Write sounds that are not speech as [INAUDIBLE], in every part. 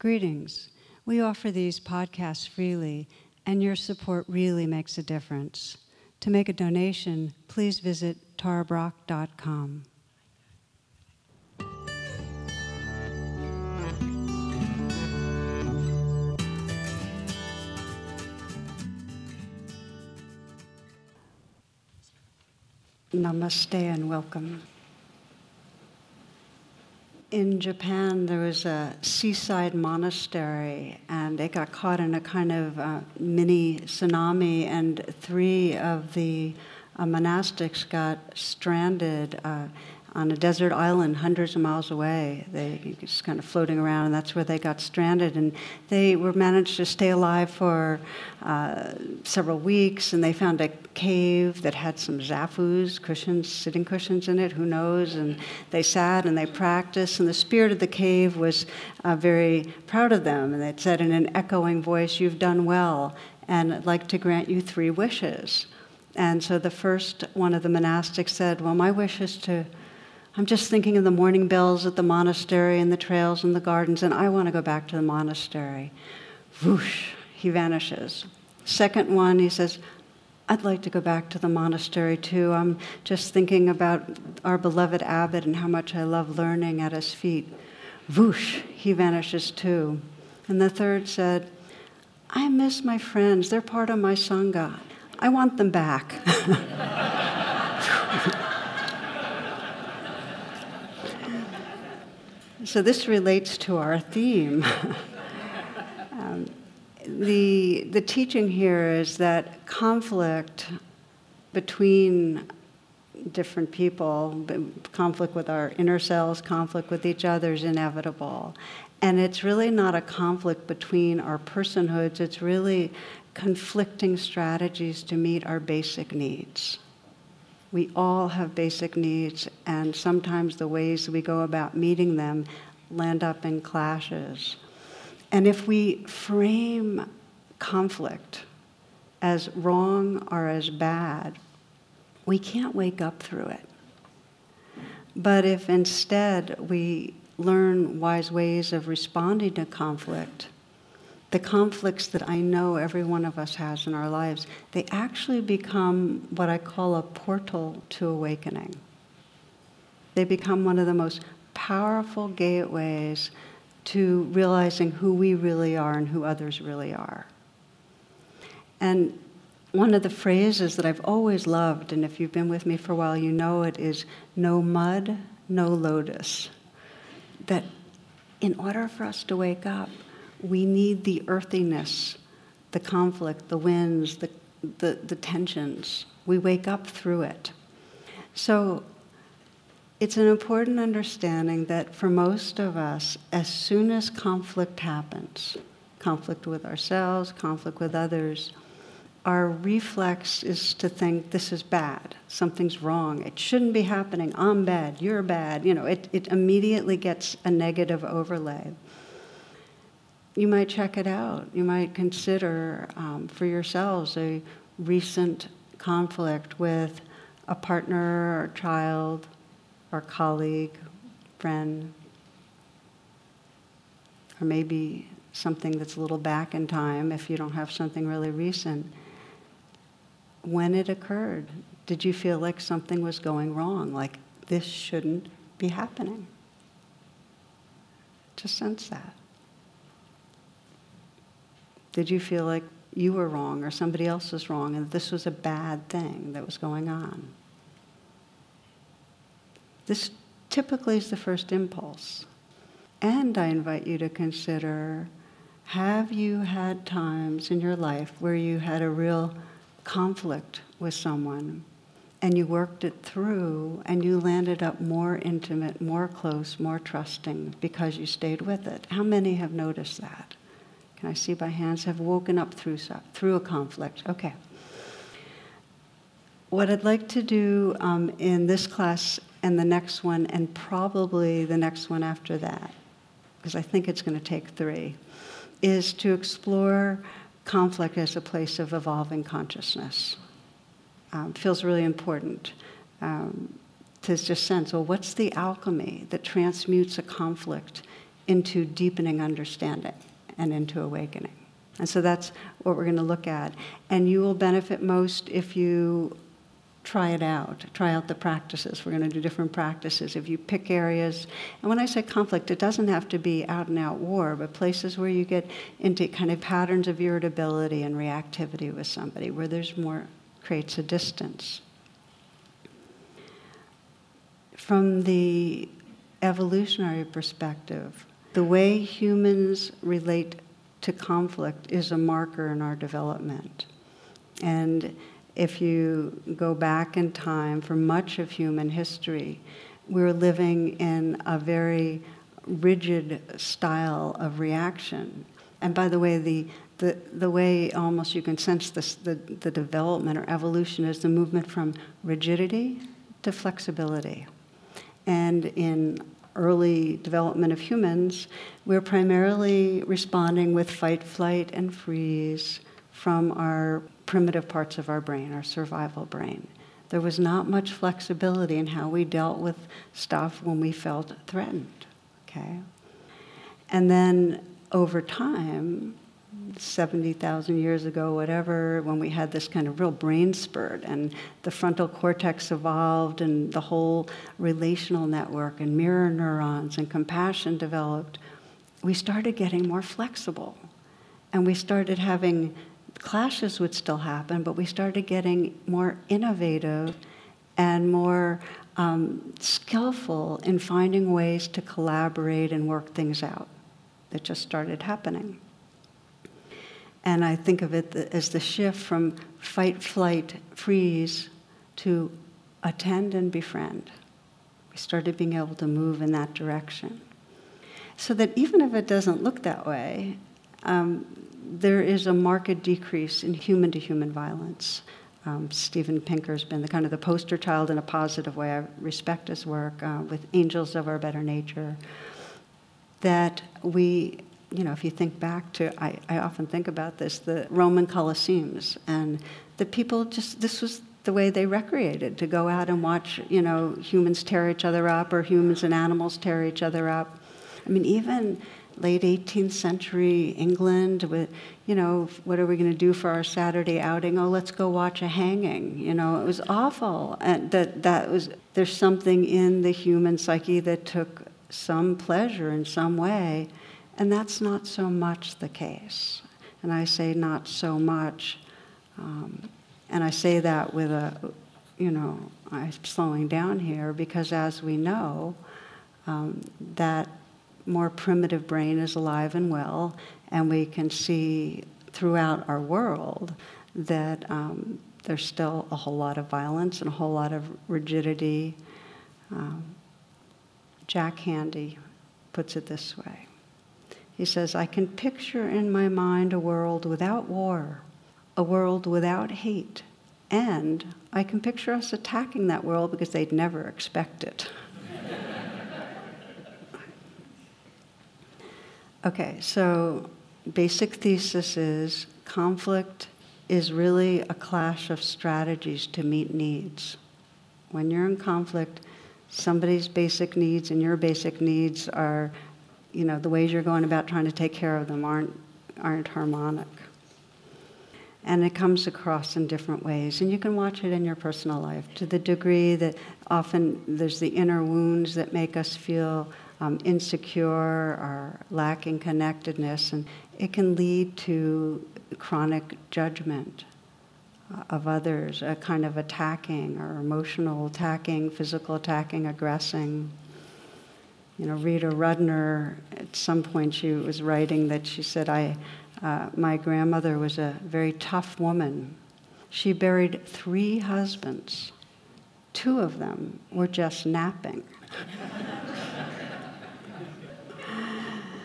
Greetings. We offer these podcasts freely, and your support really makes a difference. To make a donation, please visit tarabrach.com. Namaste and welcome in Japan, there was a seaside monastery, and it got caught in a kind of uh, mini tsunami, and three of the uh, monastics got stranded. Uh, on a desert island hundreds of miles away. They just kind of floating around, and that's where they got stranded. And they were managed to stay alive for uh, several weeks, and they found a cave that had some zafus, cushions, sitting cushions in it, who knows? And they sat and they practiced, and the spirit of the cave was uh, very proud of them. And it said in an echoing voice, You've done well, and I'd like to grant you three wishes. And so the first one of the monastics said, Well, my wish is to I'm just thinking of the morning bells at the monastery and the trails and the gardens, and I want to go back to the monastery. Whoosh, he vanishes. Second one, he says, I'd like to go back to the monastery too. I'm just thinking about our beloved abbot and how much I love learning at his feet. Whoosh, he vanishes too. And the third said, I miss my friends. They're part of my Sangha. I want them back. [LAUGHS] So this relates to our theme. [LAUGHS] um, the, the teaching here is that conflict between different people, conflict with our inner selves, conflict with each other is inevitable. And it's really not a conflict between our personhoods, it's really conflicting strategies to meet our basic needs. We all have basic needs, and sometimes the ways we go about meeting them land up in clashes. And if we frame conflict as wrong or as bad, we can't wake up through it. But if instead we learn wise ways of responding to conflict, the conflicts that I know every one of us has in our lives, they actually become what I call a portal to awakening. They become one of the most powerful gateways to realizing who we really are and who others really are. And one of the phrases that I've always loved, and if you've been with me for a while, you know it, is no mud, no lotus. That in order for us to wake up, we need the earthiness, the conflict, the winds, the, the, the tensions. We wake up through it. So it's an important understanding that for most of us, as soon as conflict happens, conflict with ourselves, conflict with others, our reflex is to think this is bad, something's wrong, it shouldn't be happening, I'm bad, you're bad. You know, it, it immediately gets a negative overlay you might check it out. You might consider um, for yourselves a recent conflict with a partner or child or colleague, friend, or maybe something that's a little back in time if you don't have something really recent. When it occurred, did you feel like something was going wrong? Like this shouldn't be happening? Just sense that. Did you feel like you were wrong or somebody else was wrong and this was a bad thing that was going on? This typically is the first impulse. And I invite you to consider have you had times in your life where you had a real conflict with someone and you worked it through and you landed up more intimate, more close, more trusting because you stayed with it? How many have noticed that? Can I see by hands have woken up through, through a conflict? Okay. What I'd like to do um, in this class and the next one, and probably the next one after that, because I think it's going to take three, is to explore conflict as a place of evolving consciousness. Um, feels really important um, to just sense well, what's the alchemy that transmutes a conflict into deepening understanding and into awakening. And so that's what we're going to look at. And you will benefit most if you try it out, try out the practices. We're going to do different practices. If you pick areas, and when I say conflict, it doesn't have to be out and out war, but places where you get into kind of patterns of irritability and reactivity with somebody, where there's more, creates a distance. From the evolutionary perspective, the way humans relate to conflict is a marker in our development. And if you go back in time for much of human history, we're living in a very rigid style of reaction. And by the way, the, the, the way almost you can sense this, the, the development or evolution is the movement from rigidity to flexibility. And in early development of humans, we're primarily responding with fight, flight, and freeze from our primitive parts of our brain, our survival brain. There was not much flexibility in how we dealt with stuff when we felt threatened. Okay? And then over time, 70,000 years ago, whatever, when we had this kind of real brain spurt and the frontal cortex evolved and the whole relational network and mirror neurons and compassion developed, we started getting more flexible. And we started having clashes would still happen, but we started getting more innovative and more um, skillful in finding ways to collaborate and work things out. That just started happening. And I think of it as the shift from fight, flight, freeze to attend and befriend. We started being able to move in that direction. So that even if it doesn't look that way, um, there is a marked decrease in human to human violence. Um, Steven Pinker's been the kind of the poster child in a positive way. I respect his work uh, with Angels of Our Better Nature. That we, you know, if you think back to, I, I often think about this, the Roman Colosseums, and the people just, this was the way they recreated to go out and watch, you know, humans tear each other up or humans and animals tear each other up. I mean, even late 18th century England with, you know, what are we going to do for our Saturday outing? Oh, let's go watch a hanging. You know, it was awful. And that, that was, there's something in the human psyche that took some pleasure in some way, and that's not so much the case. And I say not so much, um, and I say that with a, you know, I'm slowing down here because as we know, um, that more primitive brain is alive and well, and we can see throughout our world that um, there's still a whole lot of violence and a whole lot of rigidity. Um, Jack Handey puts it this way. He says, I can picture in my mind a world without war, a world without hate, and I can picture us attacking that world because they'd never expect it. [LAUGHS] Okay, so basic thesis is conflict is really a clash of strategies to meet needs. When you're in conflict, somebody's basic needs and your basic needs are, you know, the ways you're going about trying to take care of them aren't, aren't harmonic. And it comes across in different ways. And you can watch it in your personal life to the degree that often there's the inner wounds that make us feel um, insecure or lacking connectedness, and it can lead to chronic judgment uh, of others, a kind of attacking or emotional attacking, physical attacking, aggressing. You know, Rita Rudner, at some point she was writing that she said, I, uh, my grandmother was a very tough woman. She buried three husbands. Two of them were just napping. [LAUGHS]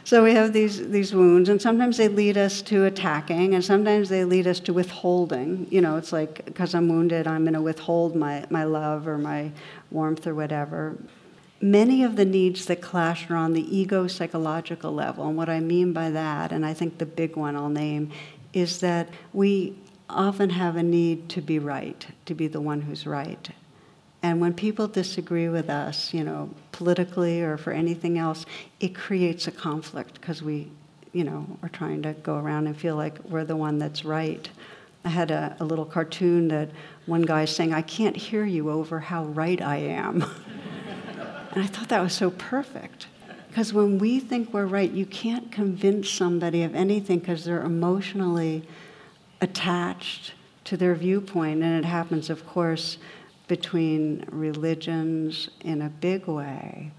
So we have these, these wounds, and sometimes they lead us to attacking, and sometimes they lead us to withholding. You know, it's like, because I'm wounded, I'm going to withhold my, my love or my warmth or whatever. Many of the needs that clash are on the ego psychological level, and what I mean by that, and I think the big one I'll name, is that we often have a need to be right, to be the one who's right. And when people disagree with us, you know, politically or for anything else, it creates a conflict because we, you know, are trying to go around and feel like we're the one that's right. I had a, a little cartoon that one guy saying, I can't hear you over how right I am. [LAUGHS] and I thought that was so perfect. Because when we think we're right, you can't convince somebody of anything because they're emotionally attached to their viewpoint. And it happens, of course, between religions in a big way.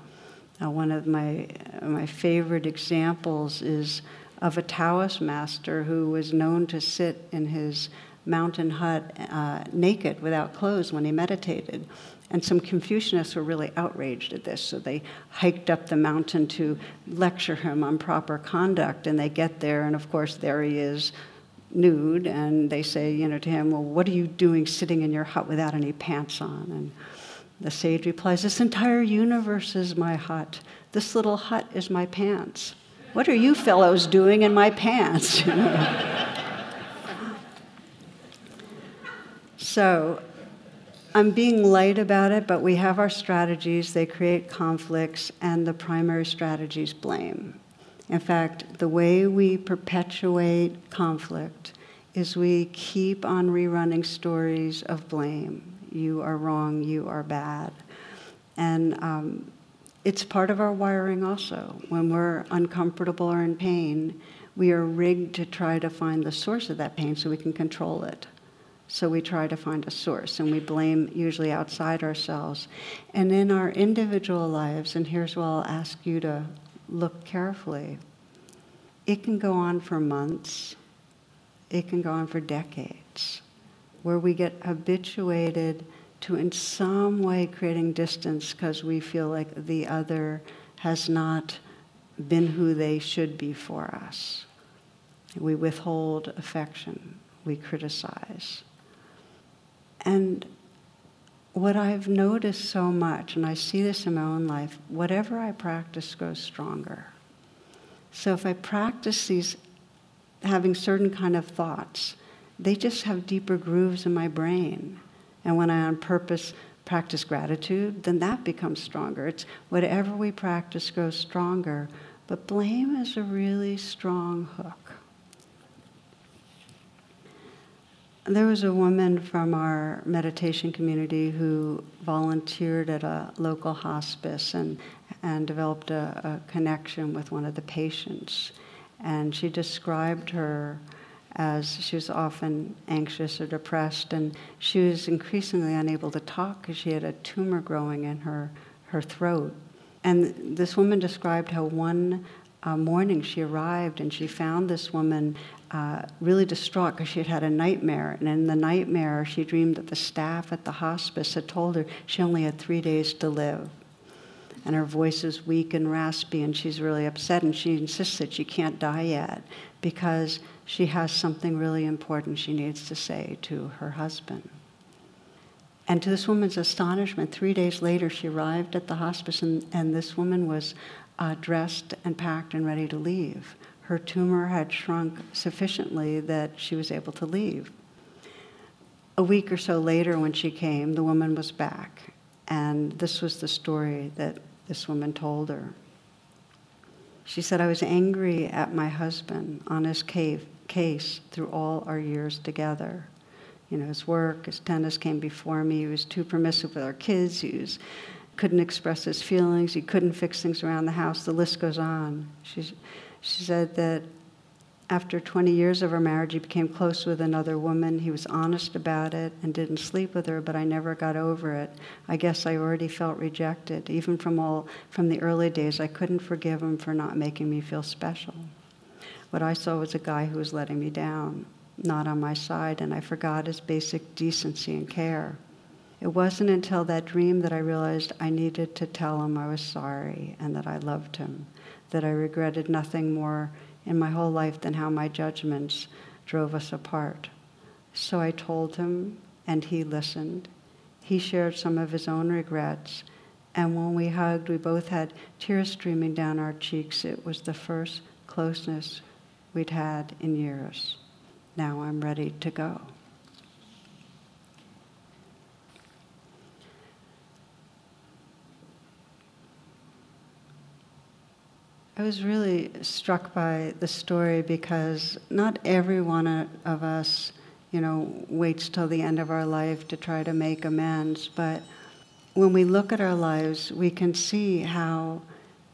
Uh, one of my, my favorite examples is of a Taoist master who was known to sit in his mountain hut uh, naked without clothes when he meditated. And some Confucianists were really outraged at this, so they hiked up the mountain to lecture him on proper conduct. And they get there, and of course, there he is, nude, and they say, you know, to him, Well, what are you doing sitting in your hut without any pants on? And the sage replies, This entire universe is my hut. This little hut is my pants. What are you fellows doing in my pants? [LAUGHS] so I'm being light about it, but we have our strategies. They create conflicts, and the primary strategy is blame. In fact, the way we perpetuate conflict is we keep on rerunning stories of blame. You are wrong, you are bad. And um, it's part of our wiring also. When we're uncomfortable or in pain, we are rigged to try to find the source of that pain so we can control it. So we try to find a source and we blame usually outside ourselves. And in our individual lives, and here's where I'll ask you to look carefully, it can go on for months, it can go on for decades, where we get habituated to, in some way, creating distance because we feel like the other has not been who they should be for us. We withhold affection, we criticize. And what I've noticed so much, and I see this in my own life, whatever I practice grows stronger. So if I practice these, having certain kind of thoughts, they just have deeper grooves in my brain. And when I on purpose practice gratitude, then that becomes stronger. It's whatever we practice grows stronger. But blame is a really strong hook. There was a woman from our meditation community who volunteered at a local hospice and, and developed a, a connection with one of the patients. And she described her as she was often anxious or depressed, and she was increasingly unable to talk because she had a tumor growing in her, her throat. And this woman described how one uh, morning she arrived and she found this woman uh, really distraught because she had had a nightmare. And in the nightmare, she dreamed that the staff at the hospice had told her she only had three days to live. And her voice is weak and raspy, and she's really upset. And she insists that she can't die yet because she has something really important she needs to say to her husband. And to this woman's astonishment, three days later, she arrived at the hospice, and, and this woman was uh, dressed and packed and ready to leave. Her tumor had shrunk sufficiently that she was able to leave. A week or so later, when she came, the woman was back, and this was the story that this woman told her. She said, I was angry at my husband on his cave, case through all our years together. You know, his work, his tennis came before me. He was too permissive with our kids. He was couldn't express his feelings, he couldn't fix things around the house, the list goes on. She, she said that after 20 years of our marriage, he became close with another woman. He was honest about it and didn't sleep with her, but I never got over it. I guess I already felt rejected. Even from all from the early days, I couldn't forgive him for not making me feel special. What I saw was a guy who was letting me down, not on my side, and I forgot his basic decency and care. It wasn't until that dream that I realized I needed to tell him I was sorry and that I loved him, that I regretted nothing more in my whole life than how my judgments drove us apart. So I told him, and he listened. He shared some of his own regrets, and when we hugged, we both had tears streaming down our cheeks. It was the first closeness we'd had in years. Now I'm ready to go. I was really struck by the story because not every one of us, you know, waits till the end of our life to try to make amends. But when we look at our lives, we can see how,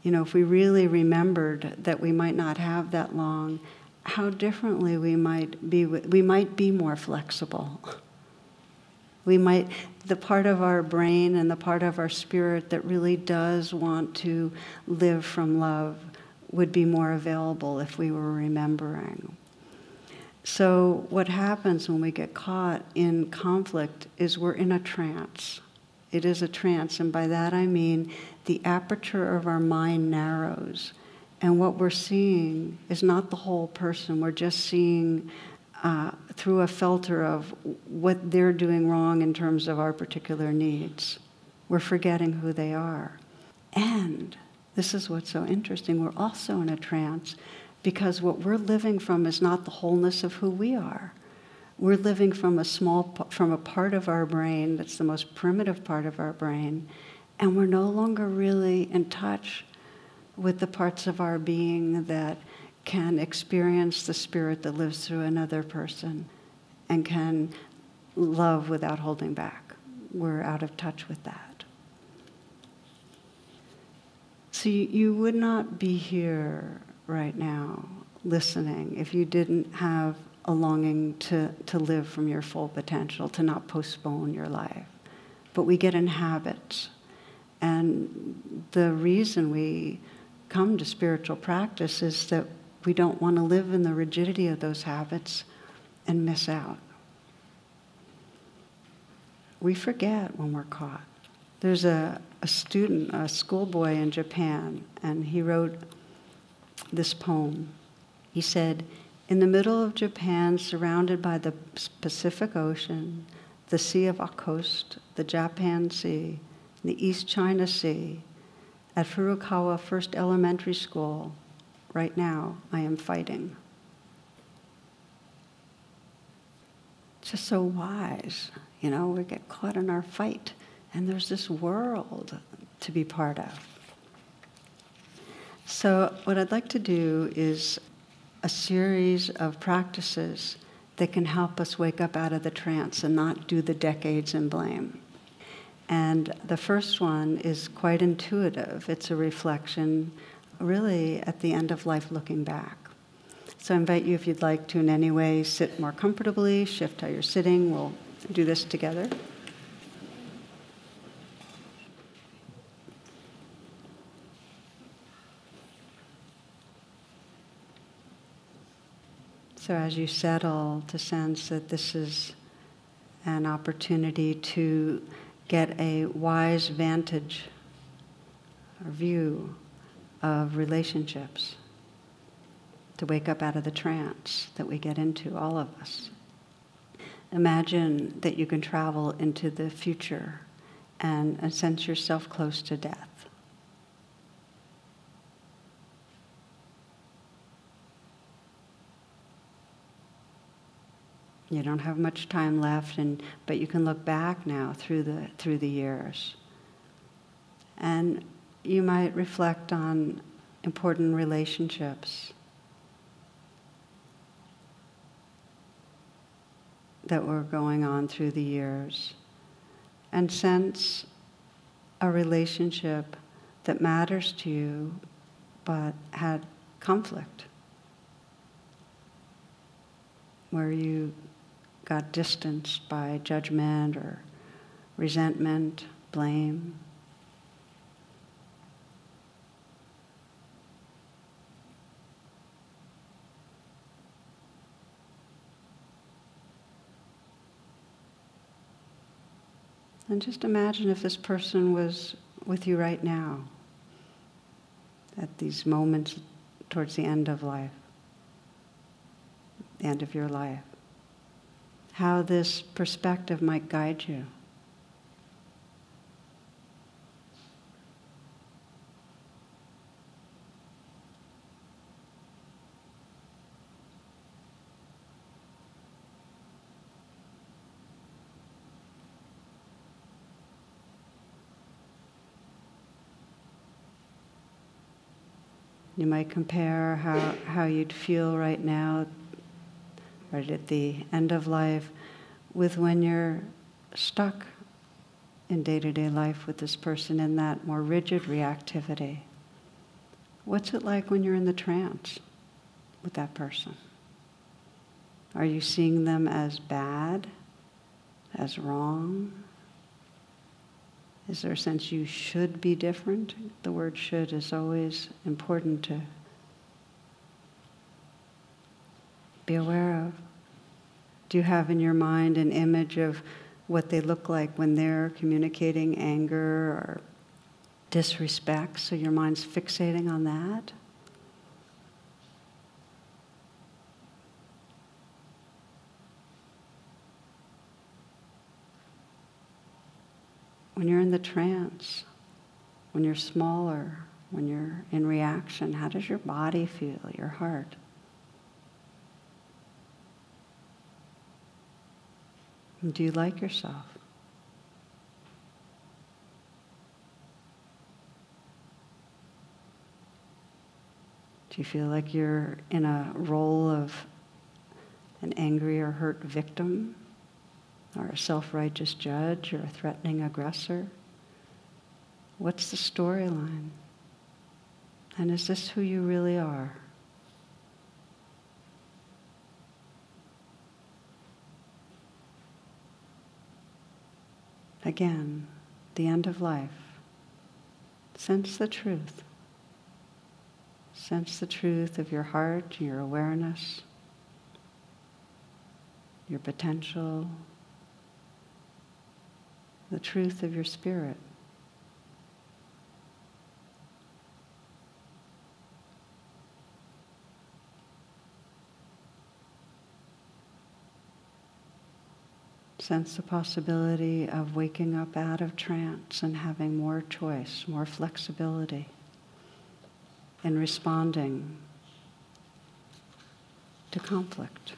you know, if we really remembered that we might not have that long, how differently we might be. We might be more flexible. We might, the part of our brain and the part of our spirit that really does want to live from love would be more available if we were remembering. So, what happens when we get caught in conflict is we're in a trance. It is a trance, and by that I mean the aperture of our mind narrows. And what we're seeing is not the whole person, we're just seeing uh, through a filter of what they're doing wrong in terms of our particular needs. We're forgetting who they are. And this is what's so interesting. We're also in a trance because what we're living from is not the wholeness of who we are. We're living from a small from a part of our brain that's the most primitive part of our brain, and we're no longer really in touch with the parts of our being that can experience the spirit that lives through another person and can love without holding back. We're out of touch with that. So you would not be here right now listening if you didn't have a longing to, to live from your full potential, to not postpone your life. But we get in habits. And the reason we come to spiritual practice is that we don't want to live in the rigidity of those habits and miss out. We forget when we're caught. There's a, a student, a schoolboy in Japan, and he wrote this poem. He said, In the middle of Japan, surrounded by the Pacific Ocean, the Sea of Okhotsk, the Japan Sea, the East China Sea, at Furukawa First Elementary School, right now, I am fighting. Just so wise, you know, we get caught in our fight. And there's this world to be part of. So, what I'd like to do is a series of practices that can help us wake up out of the trance and not do the decades in blame. And the first one is quite intuitive. It's a reflection, really, at the end of life, looking back. So I invite you, if you'd like to in any way sit more comfortably, shift how you're sitting. We'll do this together. So, as you settle to sense that this is an opportunity to get a wise vantage or view of relationships, to wake up out of the trance that we get into, all of us. Imagine that you can travel into the future and, and sense yourself close to death. You don't have much time left, and, but you can look back now through the, through the years. And you might reflect on important relationships that were going on through the years and sense a relationship that matters to you but had conflict where you got distanced by judgment or resentment, blame. And just imagine if this person was with you right now, at these moments towards the end of life, the end of your life how this perspective might guide you. You might compare how, how you'd feel right now right at the end of life, with when you're stuck in day to day life with this person in that more rigid reactivity. What's it like when you're in the trance with that person? Are you seeing them as bad, as wrong? Is there a sense you should be different? The word should is always important to be aware of. Do you have in your mind an image of what they look like when they're communicating anger or disrespect? So your mind's fixating on that? when you're in the trance, when you're smaller, when you're in reaction, how does your body feel, your heart? Do you like yourself? Do you feel like you're in a role of an angry or hurt victim? or a self righteous judge or a threatening aggressor? What's the storyline? And is this who you really are? Again, the end of life. Sense the truth. Sense the truth of your heart, your awareness, your potential, the truth of your spirit. Sense the possibility of waking up out of trance and having more choice, more flexibility in responding to conflict.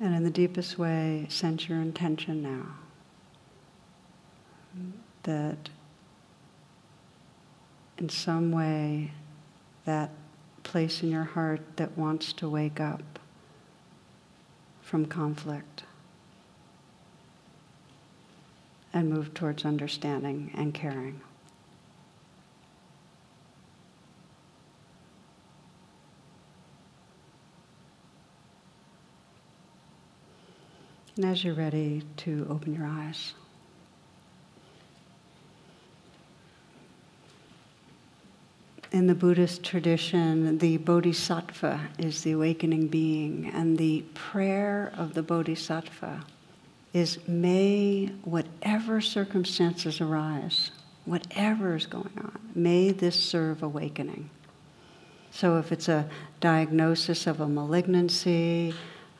And in the deepest way, sense your intention now. That in some way, that place in your heart that wants to wake up from conflict and move towards understanding and caring. And as you're ready to open your eyes, the Buddhist tradition, the bodhisattva is the awakening being, and the prayer of the bodhisattva is may whatever circumstances arise, whatever is going on, may this serve awakening. So if it's a diagnosis of a malignancy,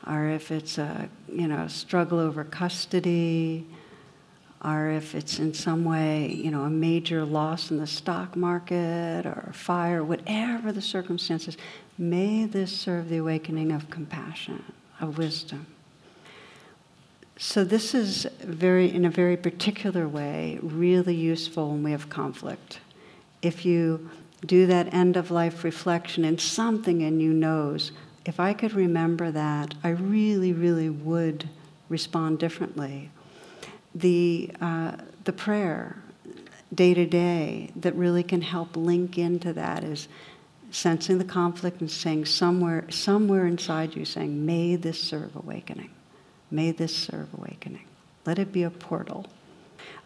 or if it's a you know struggle over custody, or if it's in some way you know a major loss in the stock market or a fire, whatever the circumstances, may this serve the awakening of compassion, of wisdom. So this is very, in a very particular way, really useful when we have conflict. If you do that end of life reflection and something in you knows if I could remember that, I really, really would respond differently. The, uh, the prayer, day to day, that really can help link into that is sensing the conflict and saying somewhere, somewhere inside you, saying, May this serve awakening. May this serve awakening. Let it be a portal.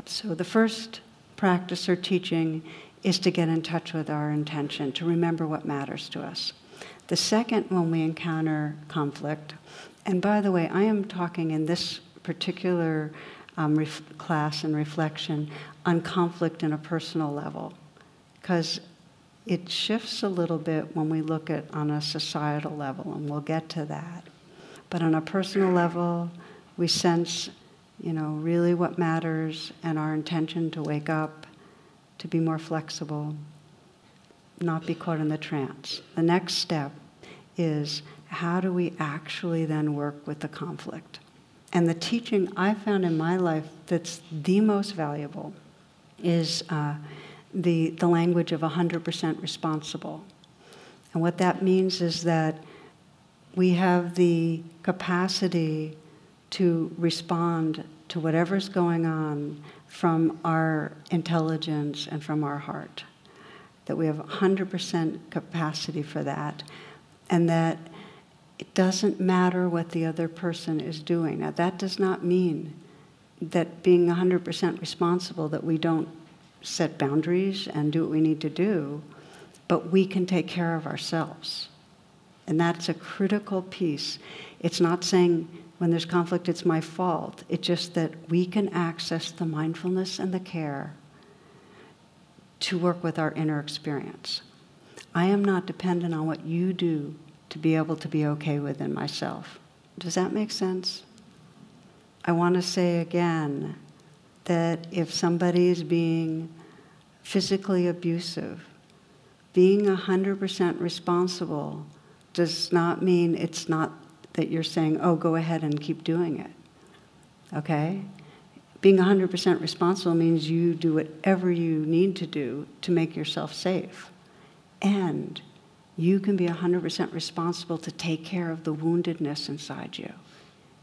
So the first practice or teaching is to get in touch with our intention, to remember what matters to us. The second, when we encounter conflict, and by the way, I am talking in this particular um, ref- class and reflection on conflict in a personal level, because it shifts a little bit when we look at on a societal level, and we'll get to that. But on a personal level, we sense, you know, really what matters and our intention to wake up, to be more flexible, not be caught in the trance. The next step is how do we actually then work with the conflict? And the teaching I found in my life that's the most valuable is uh, the, the language of 100% responsible. And what that means is that we have the capacity to respond to whatever's going on from our intelligence and from our heart. That we have 100% capacity for that. And that it doesn't matter what the other person is doing. Now, that does not mean that being 100% responsible, that we don't set boundaries and do what we need to do, but we can take care of ourselves. And that's a critical piece. It's not saying when there's conflict, it's my fault. It's just that we can access the mindfulness and the care to work with our inner experience. I am not dependent on what you do to be able to be okay within myself. Does that make sense? I want to say again that if somebody is being physically abusive, being 100% responsible does not mean it's not that you're saying, oh, go ahead and keep doing it. Okay? Being 100% responsible means you do whatever you need to do to make yourself safe. And you can be 100% responsible to take care of the woundedness inside you.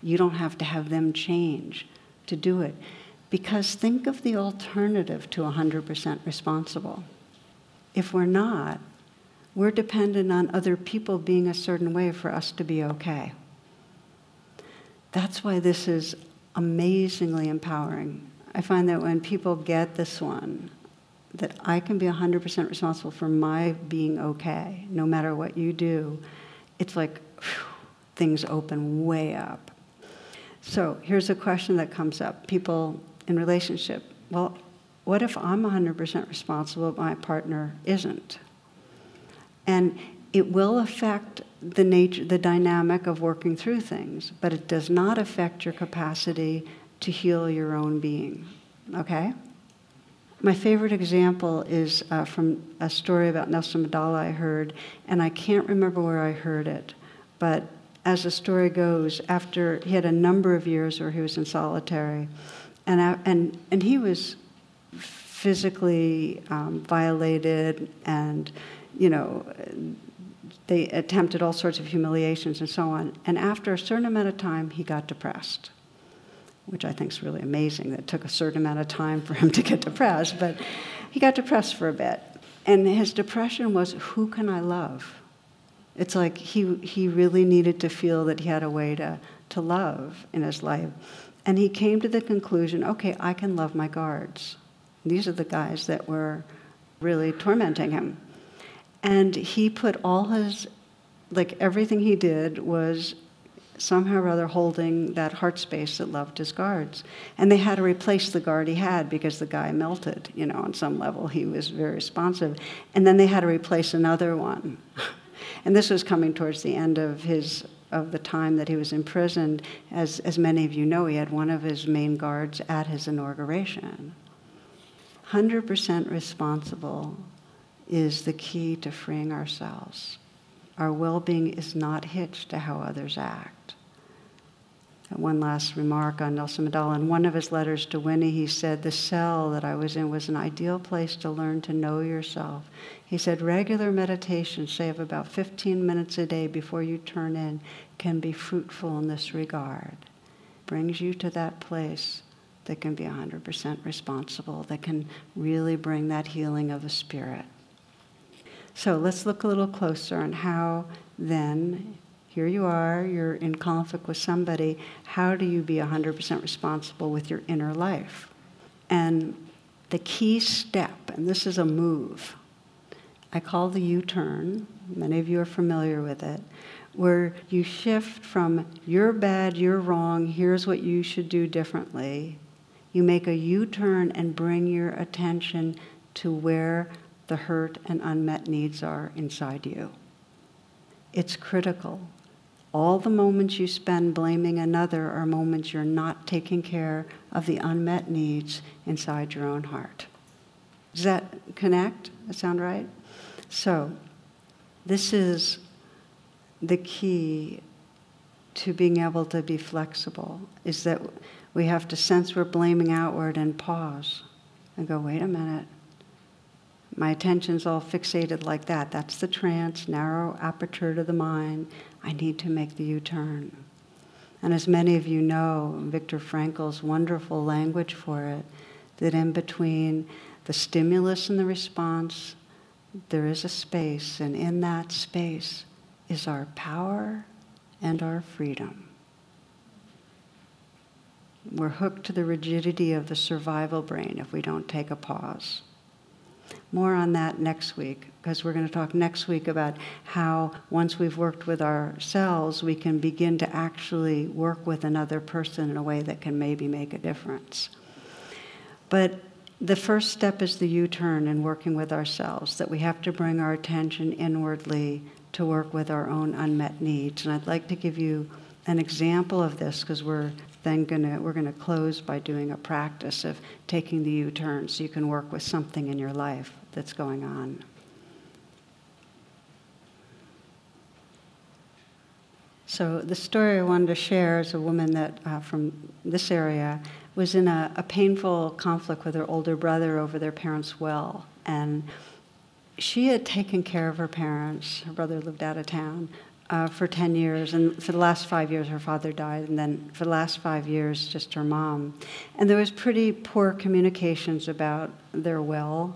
You don't have to have them change to do it. Because think of the alternative to 100% responsible. If we're not, we're dependent on other people being a certain way for us to be okay. That's why this is amazingly empowering. I find that when people get this one, that I can be 100% responsible for my being okay, no matter what you do, it's like whew, things open way up. So here's a question that comes up people in relationship. Well, what if I'm 100% responsible, but my partner isn't? And it will affect the nature, the dynamic of working through things, but it does not affect your capacity to heal your own being. Okay? My favorite example is uh, from a story about Nelson Mandela I heard, and I can't remember where I heard it, but as the story goes, after he had a number of years where he was in solitary, and, and, and he was physically um, violated and, you know, they attempted all sorts of humiliations and so on. And after a certain amount of time, he got depressed, which I think is really amazing that took a certain amount of time for him to get depressed. But he got depressed for a bit. And his depression was who can I love? It's like he, he really needed to feel that he had a way to, to love in his life. And he came to the conclusion okay, I can love my guards. These are the guys that were really tormenting him. And he put all his, like everything he did was somehow or other holding that heart space that loved his guards. And they had to replace the guard he had because the guy melted, you know, on some level. He was very responsive. And then they had to replace another one. [LAUGHS] and this was coming towards the end of his of the time that he was imprisoned. As, as many of you know, he had one of his main guards at his inauguration. 100% responsible is the key to freeing ourselves. Our well being is not hitched to how others act. And one last remark on Nelson Mandela. In one of his letters to Winnie, he said, The cell that I was in was an ideal place to learn to know yourself. He said, Regular meditation, say of about 15 minutes a day before you turn in, can be fruitful in this regard. Brings you to that place that can be 100% responsible, that can really bring that healing of the spirit. So let's look a little closer on how then, here you are, you're in conflict with somebody, how do you be 100% responsible with your inner life? And the key step, and this is a move, I call the U turn, many of you are familiar with it, where you shift from you're bad, you're wrong, here's what you should do differently. You make a U turn and bring your attention to where the hurt and unmet needs are inside you. It's critical. All the moments you spend blaming another are moments you're not taking care of the unmet needs inside your own heart. Does that connect? That sound right? So, this is the key to being able to be flexible is that we have to sense we're blaming outward and pause and go, wait a minute. My attention's all fixated like that. That's the trance, narrow aperture to the mind. I need to make the U turn. And as many of you know, Viktor Frankl's wonderful language for it, that in between the stimulus and the response, there is a space, and in that space is our power and our freedom. We're hooked to the rigidity of the survival brain if we don't take a pause. More on that next week, because we're going to talk next week about how, once we've worked with ourselves, we can begin to actually work with another person in a way that can maybe make a difference. But the first step is the U turn in working with ourselves, that we have to bring our attention inwardly to work with our own unmet needs. And I'd like to give you an example of this because we're then gonna we're gonna close by doing a practice of taking the U-turn so you can work with something in your life that's going on. So the story I wanted to share is a woman that uh, from this area was in a, a painful conflict with her older brother over their parents' will, and she had taken care of her parents. Her brother lived out of town uh, for 10 years. And for the last five years, her father died. And then for the last five years, just her mom. And there was pretty poor communications about their will.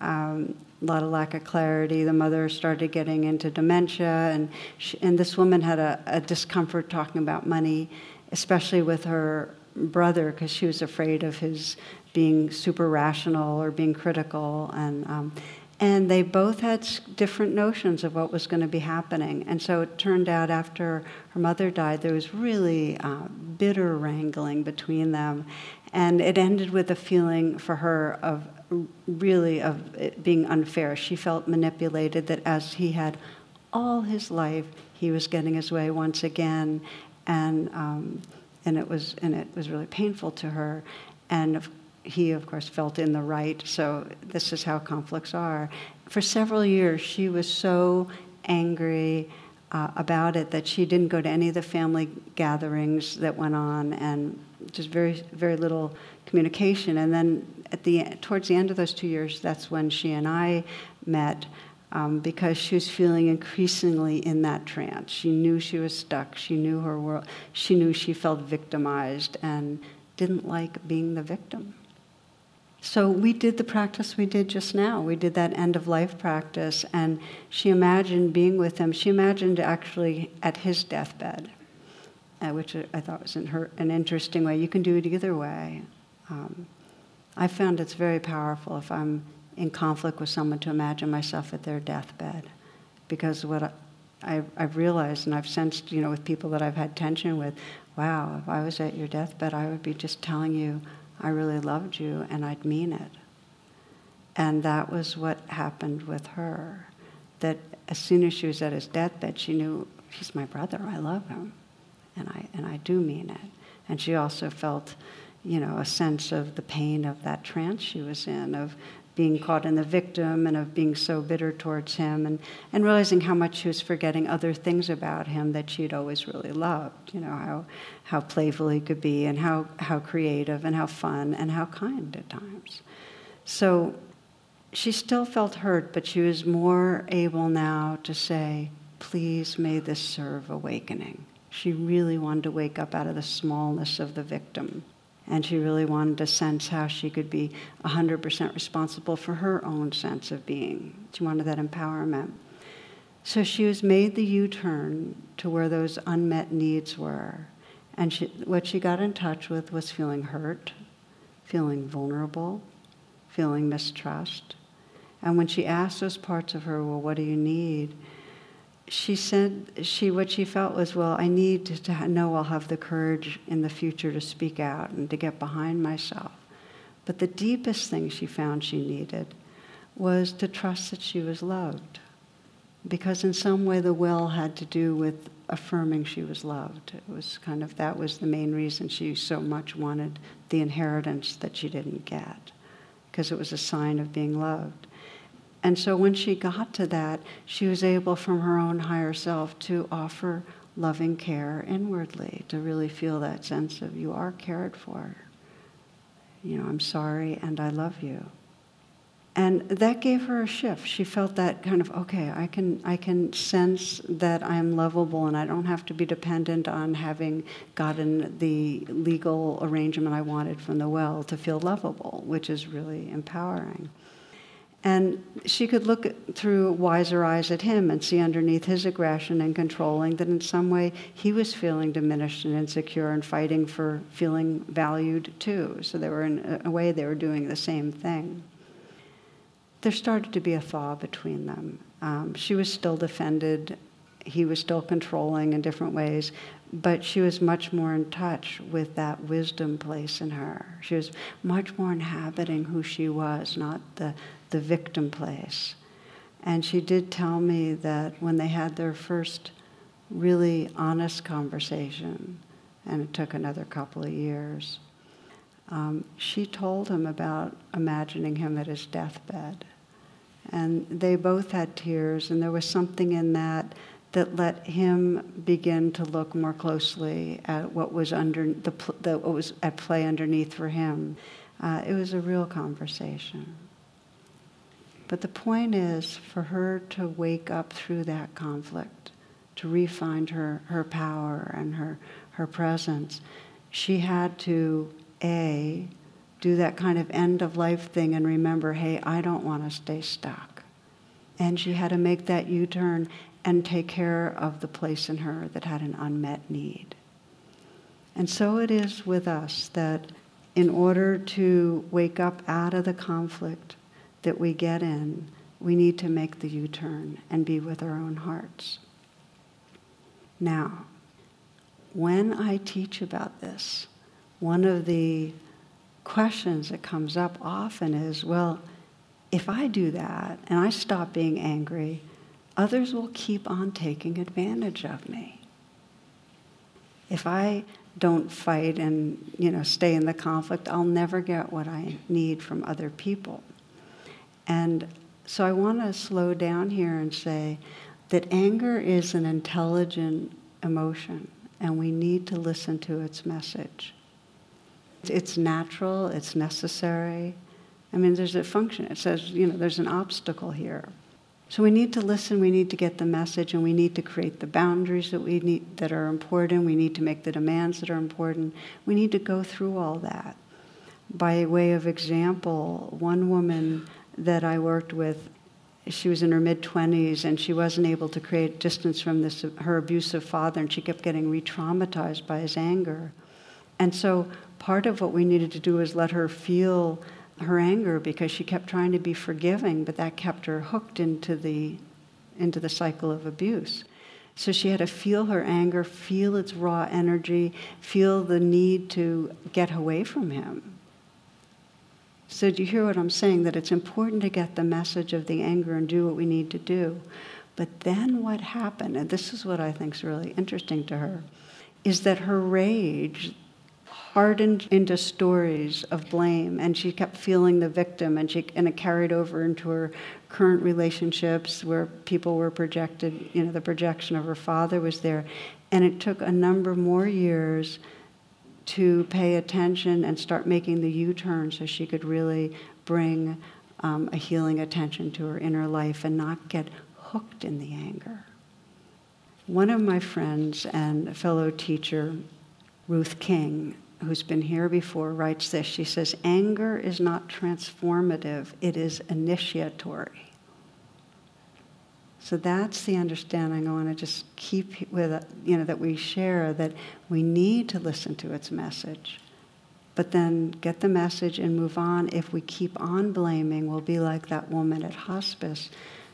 Um, a lot of lack of clarity. The mother started getting into dementia, and, she, and this woman had a, a discomfort talking about money, especially with her brother, because she was afraid of his being super rational or being critical. And um, and they both had different notions of what was going to be happening. And so it turned out after her mother died, there was really uh, bitter wrangling between them. And it ended with a feeling for her of really of being unfair. She felt manipulated that as he had all his life, he was getting his way once again. And, um, and, it was, and it was really painful to her. And he, of course, felt in the right. So this is how conflicts are. For several years, she was so angry uh, about it that she didn't go to any of the family gatherings that went on, and just very, very little communication. And then at the towards the end of those two years, that's when she and I met. Um, because she was feeling increasingly in that trance. She knew she was stuck. She knew her world. She knew she felt victimized and didn't like being the victim. So we did the practice we did just now. We did that end of life practice, and she imagined being with him. She imagined actually at his deathbed, uh, which I thought was in her, an interesting way. You can do it either way. Um, I found it's very powerful if I'm in conflict with someone to imagine myself at their deathbed, because what I, I've realized and I've sensed, you know, with people that I've had tension with, wow, if I was at your deathbed, I would be just telling you I really loved you and I'd mean it. And that was what happened with her. That as soon as she was at his deathbed, she knew he's my brother. I love him, and I and I do mean it. And she also felt, you know, a sense of the pain of that trance she was in, of being caught in the victim and of being so bitter towards him and, and realizing how much she was forgetting other things about him that she'd always really loved. You know, how, how playful he could be and how, how creative and how fun and how kind at times. So she still felt hurt, but she was more able now to say, please may this serve awakening. She really wanted to wake up out of the smallness of the victim and she really wanted to sense how she could be 100% responsible for her own sense of being. She wanted that empowerment. So she was made the U turn to where those unmet needs were. And she, what she got in touch with was feeling hurt, feeling vulnerable, feeling mistrust. And when she asked those parts of her, Well, what do you need? She said she what she felt was well i need to, know i'll have the courage in the future to speak out and to get behind myself. But the deepest thing she found she needed was to trust that she was loved. Because in some way the will had to do with affirming she was loved. It was kind of that was the main reason she so much wanted the inheritance that she didn't get. Because it was a sign of being loved And so when she got to that, she was able from her own higher self to offer loving care inwardly, to really feel that sense of you are cared for. You know, I'm sorry and I love you. And that gave her a shift. She felt that kind of, okay, I can, I can sense that I'm lovable and I don't have to be dependent on having gotten the legal arrangement I wanted from the well to feel lovable, which is really empowering. And she could look through wiser eyes at him and see underneath his aggression and controlling that in some way he was feeling diminished and insecure and fighting for feeling valued too. So they were, in a way, they were doing the same thing there started to be a thaw between them. Um, she was still defended, he was still controlling in different ways, but she was much more in touch with that wisdom place in her. She was much more inhabiting who she was, not the, the victim place. And she did tell me that when they had their first really honest conversation, and it took another couple of years, um, she told him about imagining him at his deathbed. And they both had tears, and there was something in that that let him begin to look more closely at what was under the, the what was at play underneath for him. Uh, it was a real conversation. But the point is for her to wake up through that conflict, to refine her, her power and her, her presence, she had to, A, do that kind of end of life thing and remember, hey, I don't want to stay stuck. And she had to make that U turn and take care of the place in her that had an unmet need. And so it is with us that in order to wake up out of the conflict that we get in, we need to make the U turn and be with our own hearts. Now, when I teach about this, one of the questions that comes up often is, well, if I do that and I stop being angry, others will keep on taking advantage of me. If I don't fight and you know stay in the conflict, I'll never get what I need from other people. And so I want to slow down here and say that anger is an intelligent emotion and we need to listen to its message. It's natural, it's necessary. I mean, there's a function. It says, you know, there's an obstacle here. So we need to listen, we need to get the message, and we need to create the boundaries that we need that are important. We need to make the demands that are important. We need to go through all that. By way of example, one woman that I worked with, she was in her mid 20s and she wasn't able to create distance from this her abusive father, and she kept getting re-traumatized by his anger. And so part of what we needed to do was let her feel her anger because she kept trying to be forgiving, but that kept her hooked into the, into the cycle of abuse. So she had to feel her anger, feel its raw energy, feel the need to get away from him. So, do you hear what I'm saying? That it's important to get the message of the anger and do what we need to do. But then what happened, and this is what I think is really interesting to her, is that her rage, hardened into stories of blame and she kept feeling the victim and she and it carried over into her current relationships where people were projected you know the projection of her father was there and it took a number more years to pay attention and start making the u-turn so she could really bring um, a healing attention to her inner life and not get hooked in the anger one of my friends and fellow teacher ruth king who's been here before, writes this. She says, Anger is not transformative, it is initiatory. So that's the understanding I want to just keep with, you know, that we share that we need to listen to its message, but then get the message and move on. If we keep on blaming, we'll be like that woman at hospice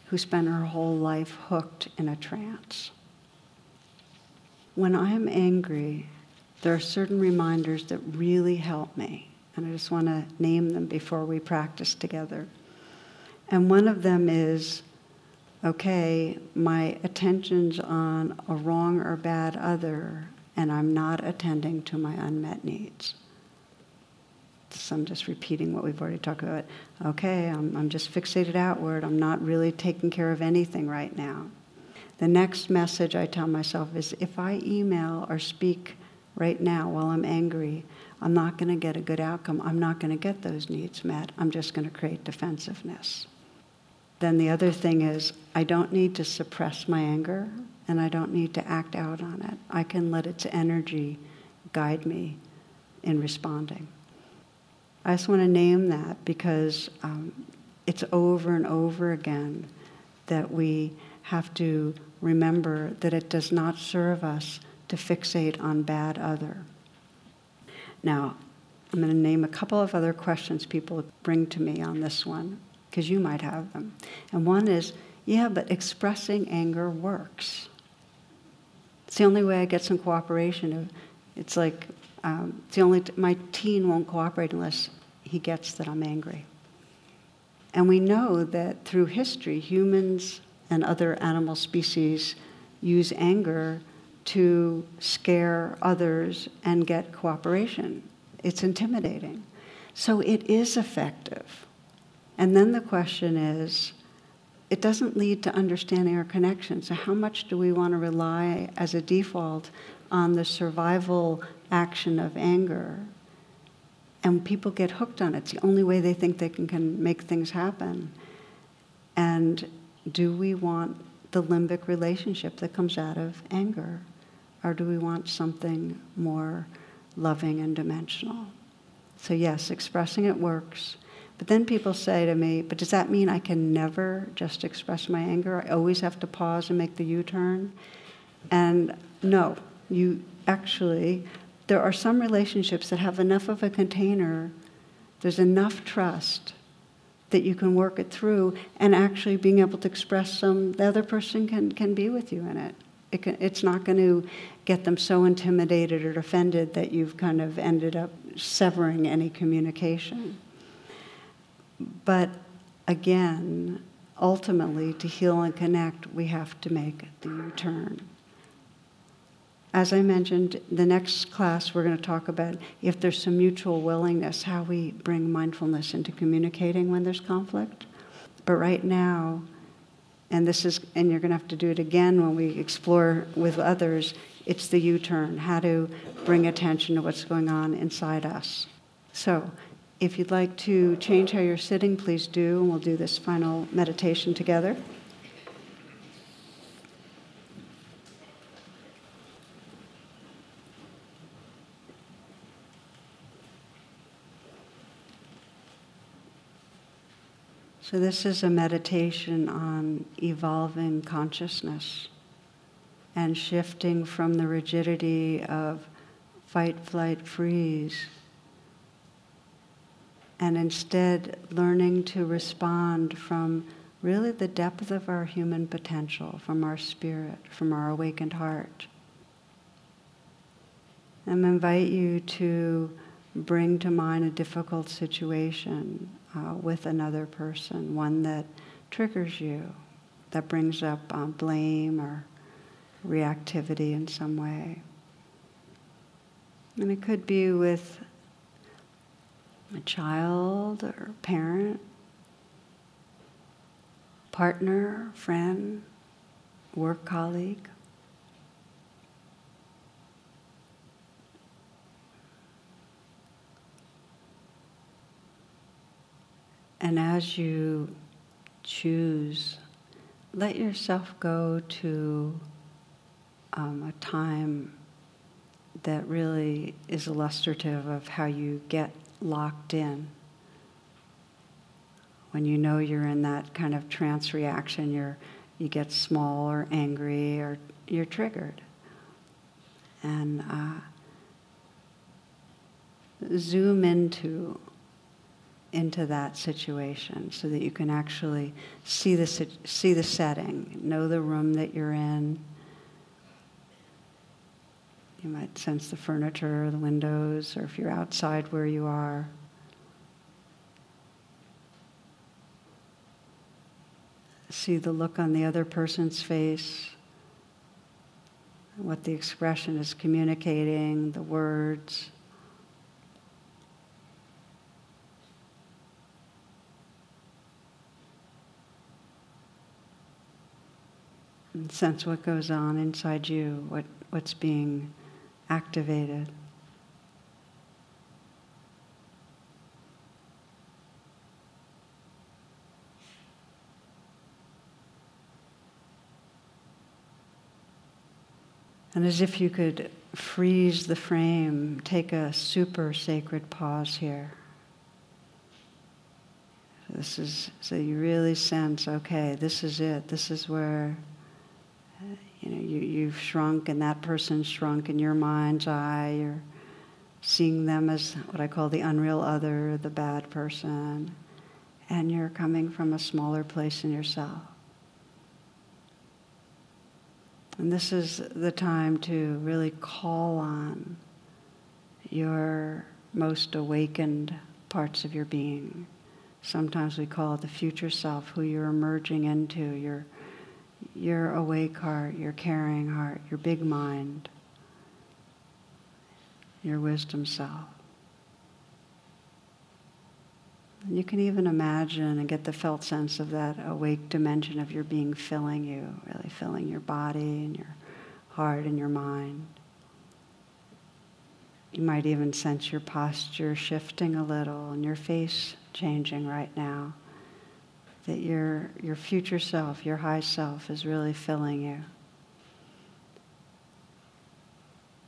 who spent her whole life hooked in a trance. When I'm angry, there are certain reminders that really help me, and I just want to name them before we practice together. And one of them is okay, my attention's on a wrong or bad other, and I'm not attending to my unmet needs. So I'm just repeating what we've already talked about. Okay, I'm, I'm just fixated outward. I'm not really taking care of anything right now. The next message I tell myself is if I email or speak right now while I'm angry, I'm not going to get a good outcome. I'm not going to get those needs met. I'm just going to create defensiveness. Then the other thing is, I don't need to suppress my anger and I don't need to act out on it. I can let its energy guide me in responding. I just want to name that because um, it's over and over again that we have to remember that it does not serve us to fixate on bad other. Now, I'm going to name a couple of other questions people bring to me on this one, because you might have them. And one is, yeah, but expressing anger works. It's the only way I get some cooperation. It's like, um, it's the only, t- my teen won't cooperate unless he gets that I'm angry. And we know that through history, humans and other animal species use anger to scare others and get cooperation. It's intimidating. So it is effective. And then the question is it doesn't lead to understanding our connection. So, how much do we want to rely as a default on the survival action of anger? And people get hooked on it. It's the only way they think they can, can make things happen. And do we want the limbic relationship that comes out of anger? Or do we want something more loving and dimensional? So, yes, expressing it works. But then people say to me, but does that mean I can never just express my anger? I always have to pause and make the U turn? And no, you actually, there are some relationships that have enough of a container, there's enough trust that you can work it through and actually being able to express some, the other person can, can be with you in it. It can, it's not going to get them so intimidated or offended that you've kind of ended up severing any communication. But again, ultimately, to heal and connect, we have to make the U turn. As I mentioned, the next class we're going to talk about if there's some mutual willingness, how we bring mindfulness into communicating when there's conflict. But right now, and this is and you're going to have to do it again when we explore with others it's the u-turn how to bring attention to what's going on inside us so if you'd like to change how you're sitting please do and we'll do this final meditation together. So, this is a meditation on evolving consciousness and shifting from the rigidity of fight, flight, freeze, and instead learning to respond from really the depth of our human potential, from our spirit, from our awakened heart. I invite you to bring to mind a difficult situation uh, with another person, one that triggers you, that brings up um, blame or reactivity in some way. And it could be with a child or parent, partner, friend, work colleague. And as you choose, let yourself go to um, a time that really is illustrative of how you get locked in. When you know you're in that kind of trance reaction, you're, you get small or angry or you're triggered. And uh, zoom into into that situation so that you can actually see the, see the setting, know the room that you're in. You might sense the furniture, the windows, or if you're outside where you are. See the look on the other person's face, what the expression is communicating, the words. And sense what goes on inside you, what, what's being activated. And as if you could freeze the frame, take a super sacred pause here. This is so you really sense, okay, this is it. This is where you know you, you've shrunk and that person's shrunk in your mind's eye. You're seeing them as what I call the unreal other, the bad person, and you're coming from a smaller place in yourself. And this is the time to really call on your most awakened parts of your being. Sometimes we call it the future self, who you're emerging into, your, your awake heart, your caring heart, your big mind, your wisdom self. And you can even imagine and get the felt sense of that awake dimension of your being filling you, really filling your body and your heart and your mind. You might even sense your posture shifting a little and your face changing right now. That your, your future self, your high self, is really filling you.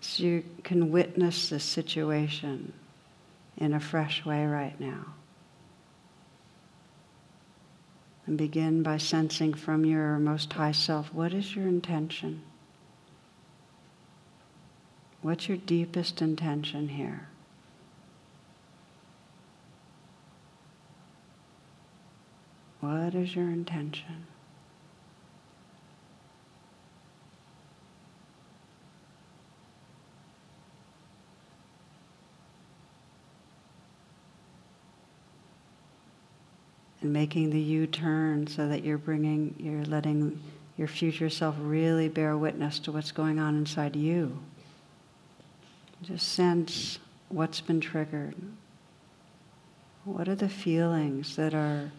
So you can witness this situation in a fresh way right now. And begin by sensing from your most high self what is your intention? What's your deepest intention here? What is your intention? and making the U turn so that you're bringing, you're letting your future self really bear witness to what's going on inside you. Just sense what's been triggered. What are the feelings that are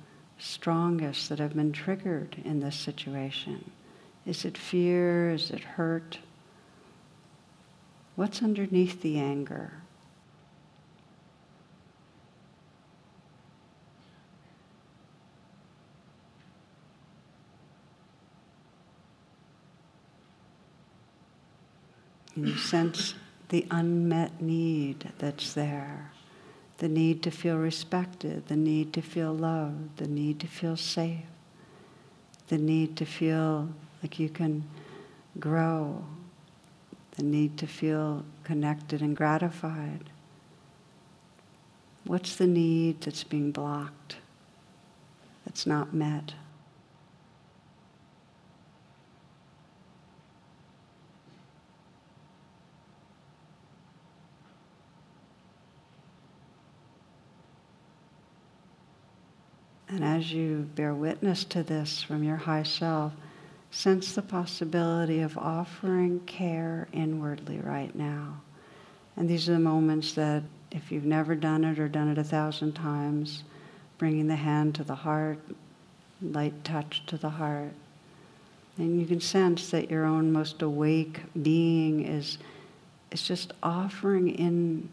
strongest that have been triggered in this situation? Is it fear? Is it hurt? What's underneath the anger? You sense the unmet need that's there the need to feel respected, the need to feel loved, the need to feel safe, the need to feel like you can grow, the need to feel connected and gratified. What's the need that's being blocked, that's not met? And as you bear witness to this from your high self, sense the possibility of offering care inwardly right now. And these are the moments that, if you've never done it or done it a thousand times, bringing the hand to the heart, light touch to the heart. And you can sense that your own most awake being is, is just offering in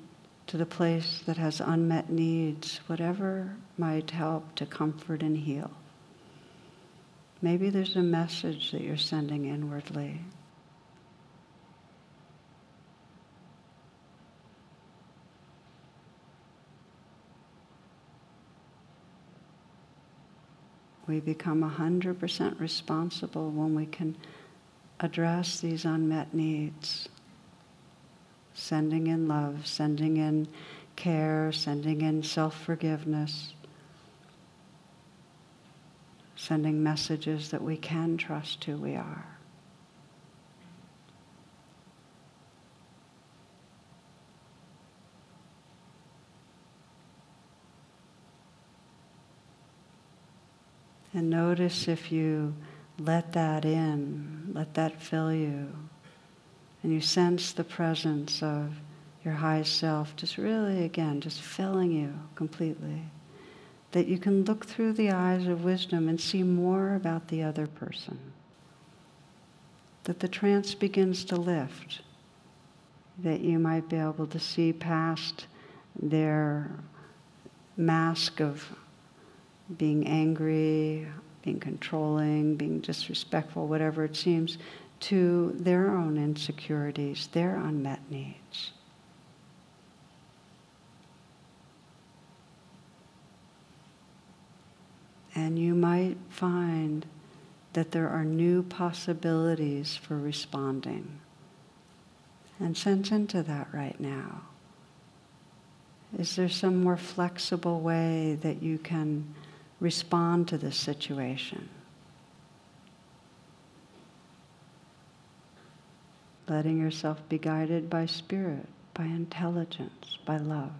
to the place that has unmet needs, whatever might help to comfort and heal. Maybe there's a message that you're sending inwardly. We become 100% responsible when we can address these unmet needs sending in love, sending in care, sending in self forgiveness, sending messages that we can trust who we are. And notice if you let that in, let that fill you and you sense the presence of your high self just really again just filling you completely. That you can look through the eyes of wisdom and see more about the other person. That the trance begins to lift, that you might be able to see past their mask of being angry, being controlling, being disrespectful, whatever it seems, to their own insecurities, their unmet needs. And you might find that there are new possibilities for responding. And sense into that right now. Is there some more flexible way that you can respond to this situation? Letting yourself be guided by spirit, by intelligence, by love.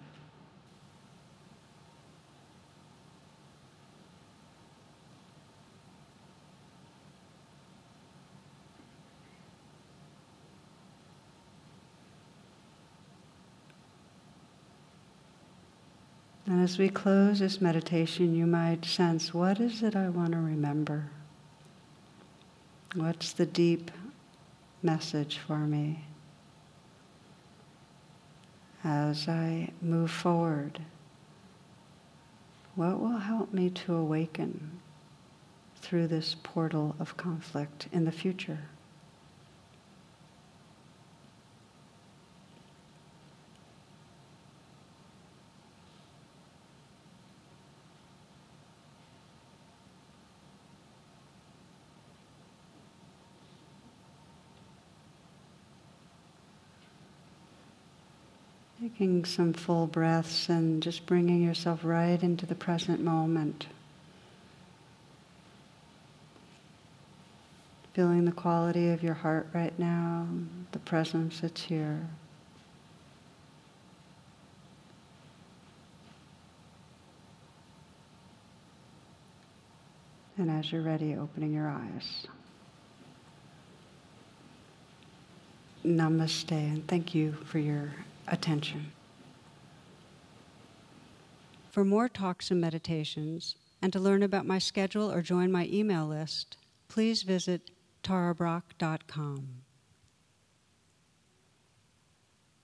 And as we close this meditation, you might sense what is it I want to remember? What's the deep message for me as I move forward? What will help me to awaken through this portal of conflict in the future? Taking some full breaths and just bringing yourself right into the present moment. Feeling the quality of your heart right now, the presence that's here. And as you're ready, opening your eyes. Namaste, and thank you for your attention. For more talks and meditations, and to learn about my schedule or join my email list, please visit tarabrach.com.